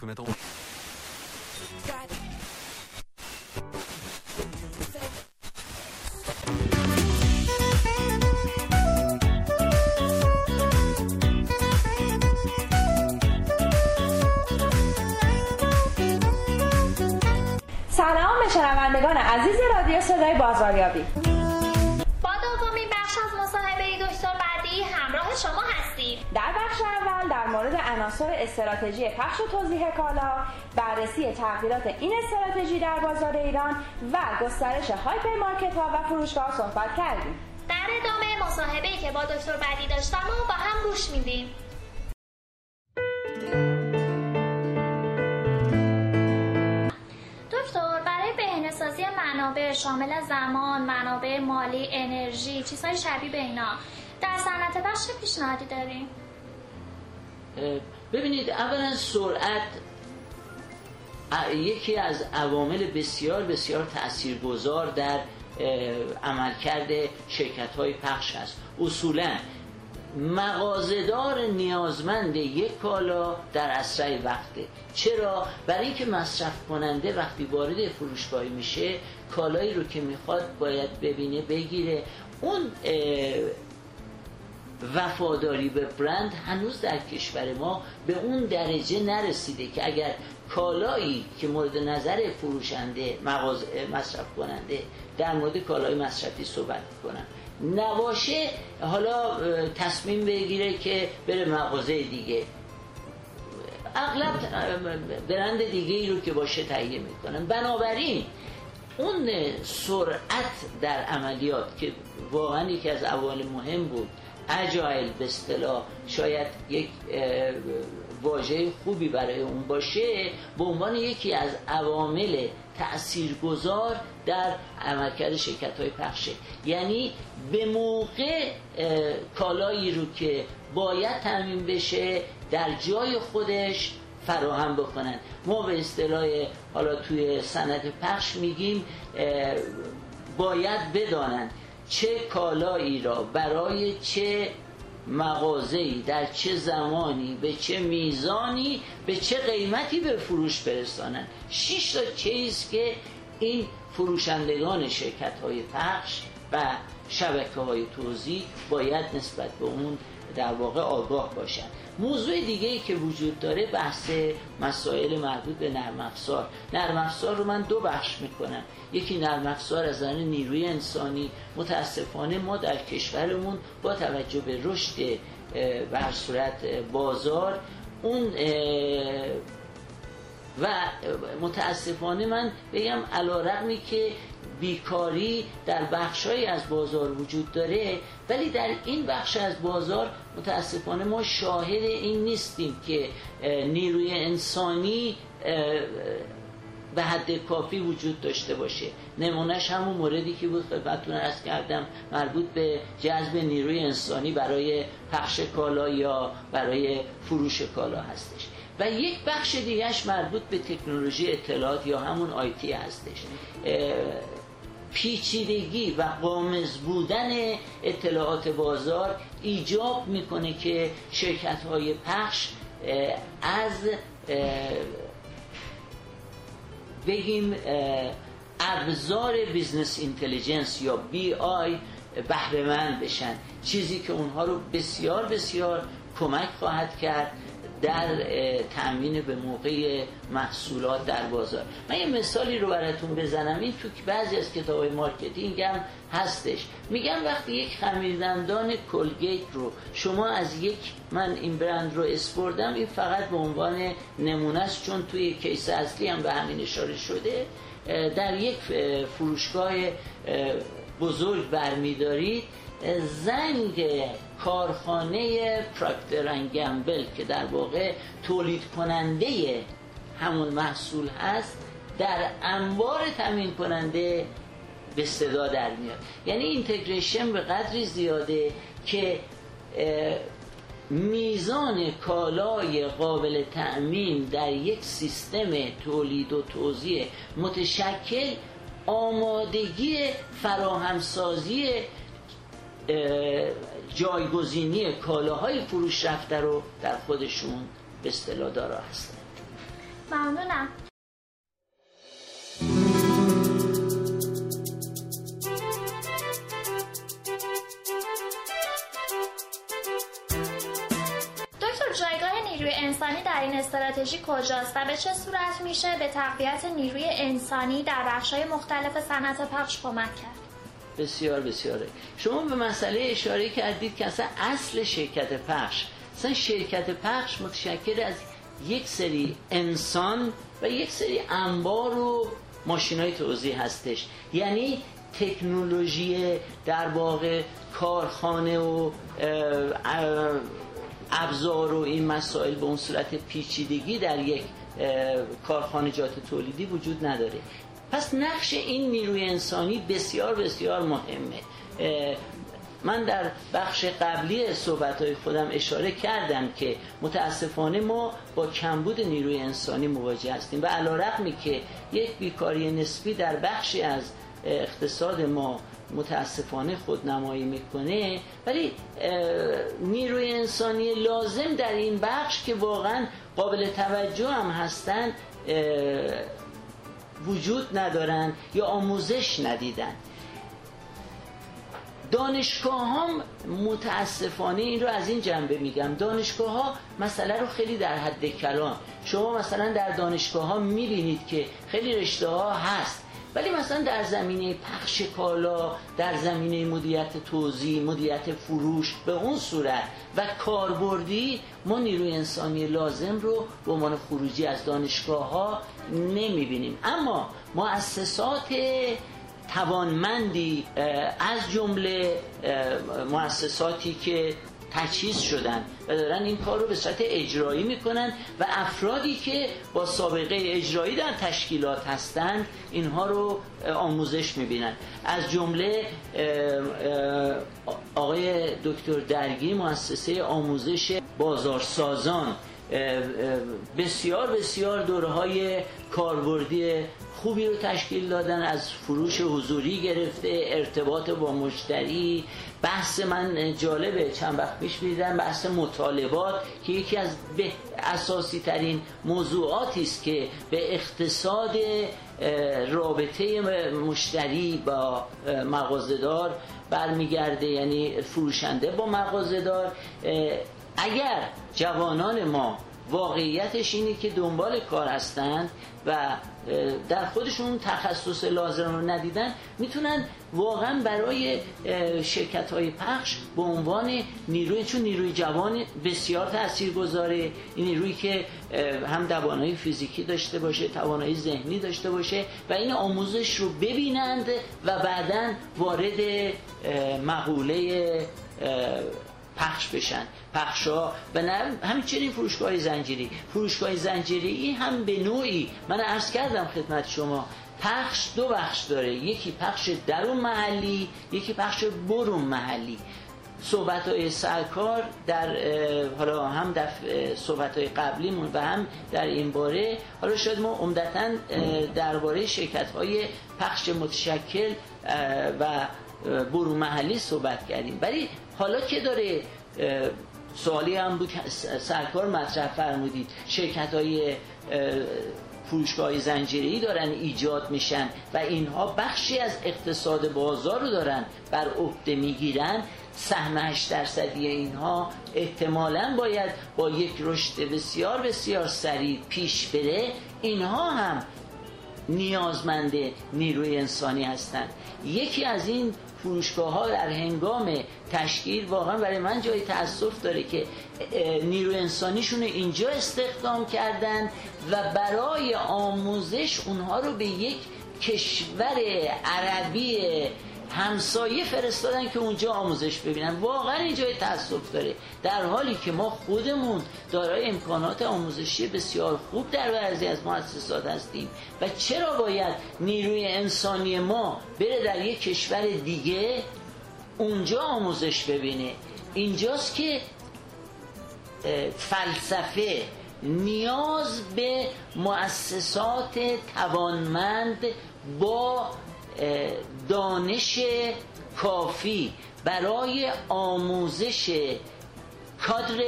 instrumental. سلام به شنوندگان عزیز رادیو صدای بازاریابی مورد عناصر استراتژی پخش و توضیح کالا بررسی تغییرات این استراتژی در بازار ایران و گسترش هایپر مارکت ها و فروشگاه صحبت کردیم در ادامه مصاحبه که با دکتر بعدی داشتم و با هم گوش میدیم بهینه‌سازی منابع شامل زمان، منابع مالی، انرژی، چیزهای شبیه به اینا در صنعت بخش پیشنهادی داریم؟ ببینید اولا سرعت یکی از عوامل بسیار بسیار تاثیرگذار در عملکرد شرکت های پخش هست اصولا مغازهدار نیازمند یک کالا در اسرع وقته چرا؟ برای اینکه مصرف کننده وقتی وارد فروشگاهی میشه کالایی رو که می‌خواد باید ببینه بگیره. اون وفاداری به برند هنوز در کشور ما به اون درجه نرسیده که اگر کالایی که مورد نظر فروشنده مغاز مصرف کننده در مورد کالای مصرفی صحبت کنن نباشه حالا تصمیم بگیره که بره مغازه دیگه. اغلب برند دیگه ای رو که باشه تهیه می‌کنن. بنابراین اون سرعت در عملیات که واقعا یکی از عوامل مهم بود اجایل به اصطلاح شاید یک واژه خوبی برای اون باشه به عنوان یکی از عوامل تاثیرگذار در عملکرد شرکت های پخشه یعنی به موقع کالایی رو که باید تامین بشه در جای خودش فراهم بکنن. ما به اصطلاح حالا توی صنعت پخش میگیم باید بدانند. چه کالایی را برای چه مغازه‌ای در چه زمانی به چه میزانی به چه قیمتی به فروش برسانند. شش تا چیز که این فروشندگان شرکت های پخش و شبکه های توزیع باید نسبت به اون در واقع آگاه باشند موضوع دیگه ای که وجود داره بحث مسائل مربوط به نرم افزار. نرم افزار رو من دو بخش می‌کنم. یکی نرم افزار از نظر نیروی انسانی. متاسفانه ما در کشورمون با توجه به رشد هر صورت بازار اون و متاسفانه من بگم علا رقمی که بیکاری در بخشهایی از بازار وجود داره ولی در این بخش از بازار متاسفانه ما شاهد این نیستیم که نیروی انسانی به حد کافی وجود داشته باشه. نمونهش همون موردی که بود خدمتتون ارز کردم مربوط به جذب نیروی انسانی برای پخش کالا یا برای فروش کالا هستش. و یک بخش دیگهش مربوط به تکنولوژی اطلاعات یا همون آیتی هستش. پیچیدگی و غامض بودن اطلاعات بازار ایجاب می‌کنه که شرکت های پخش از بگیم ابزار business intelligence یا BI بهره‌مند بشن. چیزی که اونها رو بسیار بسیار کمک خواهد کرد. در اه، تأمین به موقع محصولات در بازار. من یه مثالی رو براتون بزنم. این تو بعضی از کتاب marketing هم هستش. میگم وقتی یک خمیردندان کلگیت رو شما از یک من این برند رو اسم بردم این فقط به عنوان نمونه است چون توی case اصلی هم به همین اشاره شده. در یک اه، فروشگاه اه، بزرگ برمیدارید. زنگ کارخانه پراکتر گمبل که در واقع تولید کننده همون محصول هست در انبار تامین کننده به صدا در میاد. یعنی اینتگریشن به قدری زیاده که میزان کالای قابل تأمین در یک سیستم تولید و توزیع متشکل آمادگی فراهمسازی اه، جایگزینی کالاهای فروش رفته رو در خودشون به اصطلاح دارا هستن. ممنونم. انسانی در این استراتژی کجاست و به چه صورت میشه به تقویت نیروی انسانی در بخش‌های مختلف صنعت پخش کمک کرد؟ بسیار بسیاره. شما به مسئله اشاره کردید که اصلا اصل شرکت پخش اصلا شرکت پخش متشکل از یک سری انسان و یک سری انبار و ماشین های توضیح هستش. یعنی تکنولوژی در واقع کارخانه و ابزار و این مسائل به اون صورت پیچیدگی در یک کارخانجات تولیدی وجود نداره. پس نقش این نیروی انسانی بسیار بسیار مهمه. من در بخش قبلی صحبت خودم اشاره کردم که متاسفانه ما با کمبود نیروی انسانی مواجه هستیم و علا رقمی که یک بیکاری نسبی در بخشی از اقتصاد ما متاسفانه خودنمایی می‌کنه ولی نیروی انسانی لازم در این بخش که واقعا قابل توجه هم هستن وجود ندارن یا آموزش ندیدن. دانشگاه هم متاسفانه این رو از این جنبه میگم. دانشگاه ها مسئله رو خیلی در حد کلان. شما مثلا در دانشگاه ها می‌بینید که خیلی رشته ها هست. ولی مثلا در زمینه پخش کالا در زمینه مدیریت توزیع مدیریت فروش به اون صورت و کاربردی ما نیروی انسانی لازم رو به عنوان خروجی از دانشگاه ها نمی‌بینیم. اما مؤسسات توانمندی از جمله مؤسساتی که تجهیز شدن و دارن این کار رو به صورت اجرایی می‌کنن و افرادی که با سابقه اجرایی در تشکیلات هستند اینها رو آموزش می‌بینن. از جمله آقای دکتر درگی مؤسسه آموزش بازارسازان بسیار بسیار دوره های کاربردی خوبی رو تشکیل دادن از فروش حضوری گرفته ارتباط با مشتری. بحث من جالبه چند وقت پیش بیدم بحث مطالبات که یکی از به اساسی ترین موضوعاتی است که به اقتصاد رابطه مشتری با مغازدار برمیگرده یعنی فروشنده با مغازدار اگر جوانان ما واقعیتش اینه که دنبال کار هستند و در خودشون تخصص لازم رو ندیدن می‌تونن واقعا برای شرکت های پخش به عنوان نیروی چون نیروی جوان بسیار تأثیر گذاره این نیروی که هم توانایی فیزیکی داشته باشه توانایی ذهنی داشته باشه و این آموزش رو ببینند و بعدا وارد مقوله پخش بشن پخشا و نه همچنین فروشگاه زنجیری؟ فروشگاه زنجیری هم به نوعی من عرض کردم خدمت شما پخش دو بخش داره. یکی پخش درون محلی یکی پخش برون محلی. صحبت های سرکار در حالا هم در صحبت های قبلیمون و هم در این باره. حالا شاید ما عمدتا درباره شرکت های پخش متشکل و برون محلی صحبت کردیم. ولی حالا که داره سوالی هم بود سرکار مطرح فرمودید شرکت های فروشگاه زنجیری دارن ایجاد میشن و اینها بخشی از اقتصاد بازار رو دارن بر عهده می‌گیرن سهم 8 درصدی اینها احتمالا باید با یک رشد بسیار بسیار سریع پیش بره. اینها هم نیازمند نیروی انسانی هستند. یکی از این فروشگاه ها در هنگام تشکیل واقعا برای من جای تاسف داره که نیروی انسانیشون اینجا استخدام کردن و برای آموزش اونها رو به یک کشور عربی همسایه فرستادن که اونجا آموزش ببینن. واقعا این جای تاسف داره. در حالی که ما خودمون دارای امکانات آموزشی بسیار خوب در بعضی از مؤسسات هستیم و چرا باید نیروی انسانی ما بره در یک کشور دیگه اونجا آموزش ببینه؟ اینجاست که فلسفه نیاز به مؤسسات توانمند با دانش کافی برای آموزش کادر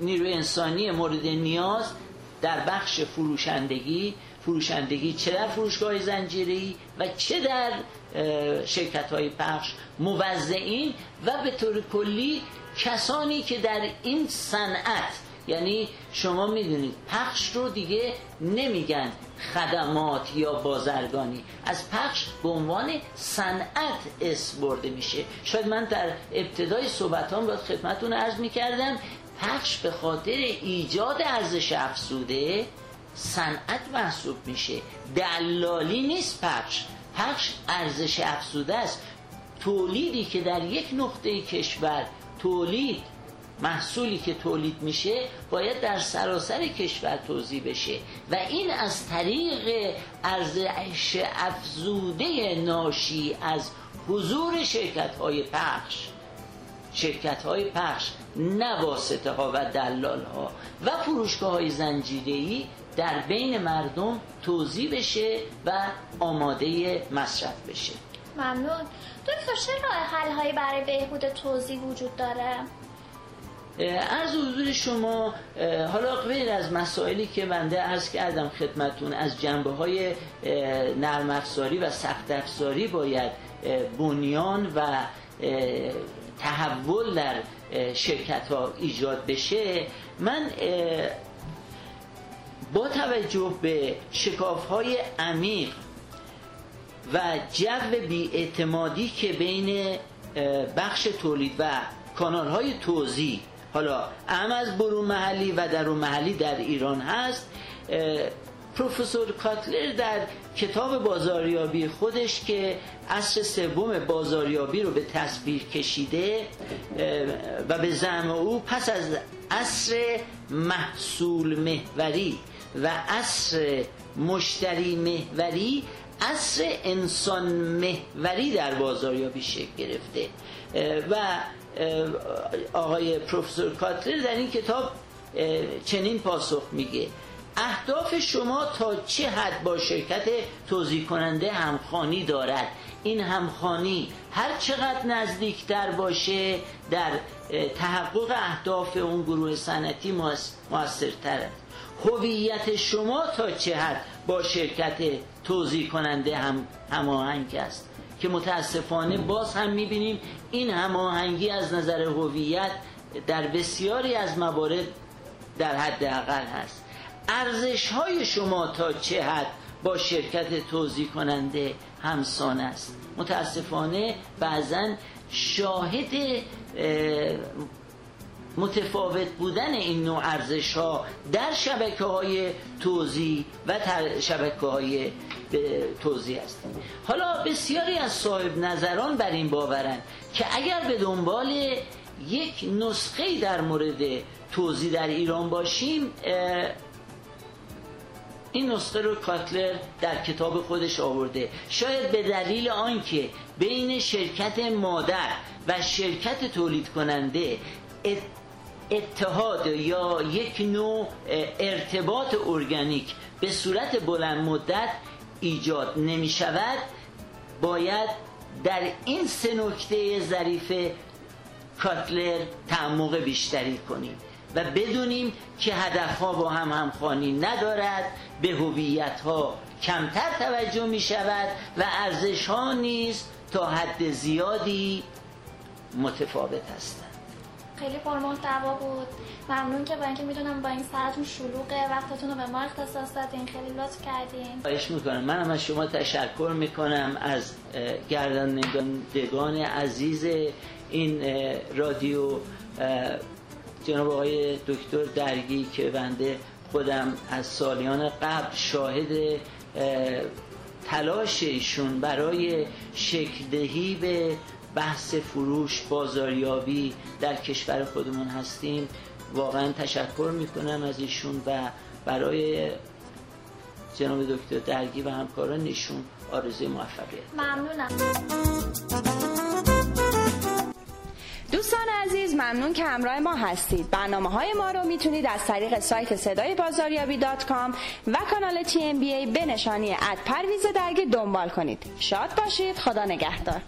نیروی انسانی مورد نیاز در بخش فروشندگی. فروشندگی چه در فروشگاه زنجیری و چه در شرکت های پخش موزعین و به طور کلی کسانی که در این صنعت یعنی شما می‌دونید پخش رو دیگه نمیگن خدمات یا بازرگانی. از پخش به عنوان صنعت اس برده میشه. شاید من در ابتدای صحبتان باید خدمتون عرض می‌کردم پخش به خاطر ایجاد ارزش افزوده صنعت محسوب میشه. دلالی نیست پخش. پخش ارزش افزوده است. تولیدی که در یک نقطه کشور تولید محصولی که تولید میشه باید در سراسر کشور توضیح بشه و این از طریق ارزش افزوده ناشی از حضور شرکت های پخش شرکت های پخش نه ها و دلال ها و فروشگاه های زنجیری در بین مردم توضیح بشه و آماده مصرف بشه. ممنون. دکتر چه راه حل هایی برای بهبود توضیح وجود داره؟ از حضور شما حالا غیر از مسائلی که بنده عرض کردم خدمتون از جنبه های نرم افزاری و سخت افزاری باید بنیان و تحول در شرکت ها ایجاد بشه. من با توجه به شکاف های عمیق و جو بیاعتمادی که بین بخش تولید و کانال های توزیع حالا هم از برون محلی و درون محلی در ایران هست پروفسور کاتلر در کتاب بازاریابی خودش که اصر سوم بازاریابی رو به تصویر کشیده و به زعم او پس از اصر محصول محوری و اصر مشتری محوری اصر انسان محوری در بازاریابی شکل گرفته. و آقای پروفسور کاتلر در این کتاب چنین پاسخ میگه. اهداف شما تا چه حد با شرکت توضیح کننده همخانی دارد؟ این همخانی هر چقدر نزدیکتر باشه در تحقق اهداف اون گروه صنعتی موثرتر است هویت شما تا چه حد با شرکت توضیح کننده هم هماهنگ است؟ که متاسفانه باز هم می‌بینیم این هماهنگی از نظر هویت در بسیاری از موارد در حد اقل هست. ارزش های شما تا چه حد با شرکت توضیح کننده همسان است؟ متاسفانه بعضا شاهد متفاوت بودن این نوع ارزش ها در شبکه های توضیح و شبکه های توضیح هستیم. حالا بسیاری از صاحب نظران بر این باورن که اگر به دنبال یک نسخه در مورد توضیح در ایران باشیم این نسخه رو کاتلر در کتاب خودش آورده. شاید به دلیل آنکه بین شرکت مادر و شرکت تولید کننده اتحاد یا یک نوع ارتباط ارگانیک به صورت بلند مدت ایجاد نمی شود باید در این سه نکته ظریف کاتلر تعمق بیشتری کنیم و بدونیم که هدفها با هم همخوانی ندارد به هویت ها کمتر توجه می شود و ارزش ها نیز تا حد زیادی متفاوت هستند خیلی پرمحتوا بود. ممنون که با اینکه می‌دونم با این ساعتون شلوغه وقتتون رو به ما اختصاص دادین. خیلی لطف کردین. خواهش می‌کنم. منم از شما تشکر می‌کنم. از گردانندگان عزیز این رادیو جناب آقای دکتر درگی که بنده خودم از سالیان قبل شاهد تلاش ایشون برای شکلدهی به بحث فروش بازاریابی در کشور خودمون هستیم. واقعا تشکر می‌کنم از ایشون و برای جناب دکتر درگی و همکاران نشون آرزوی موفقیت. ممنونم. دوستان عزیز ممنون که همراه ما هستید. برنامه های ما رو می‌تونید از طریق سایت صدای بازاریابی dot com و کانال TMBA به نشانی at پرویز درگی دنبال کنید. شاد باشید. خدا نگهدار.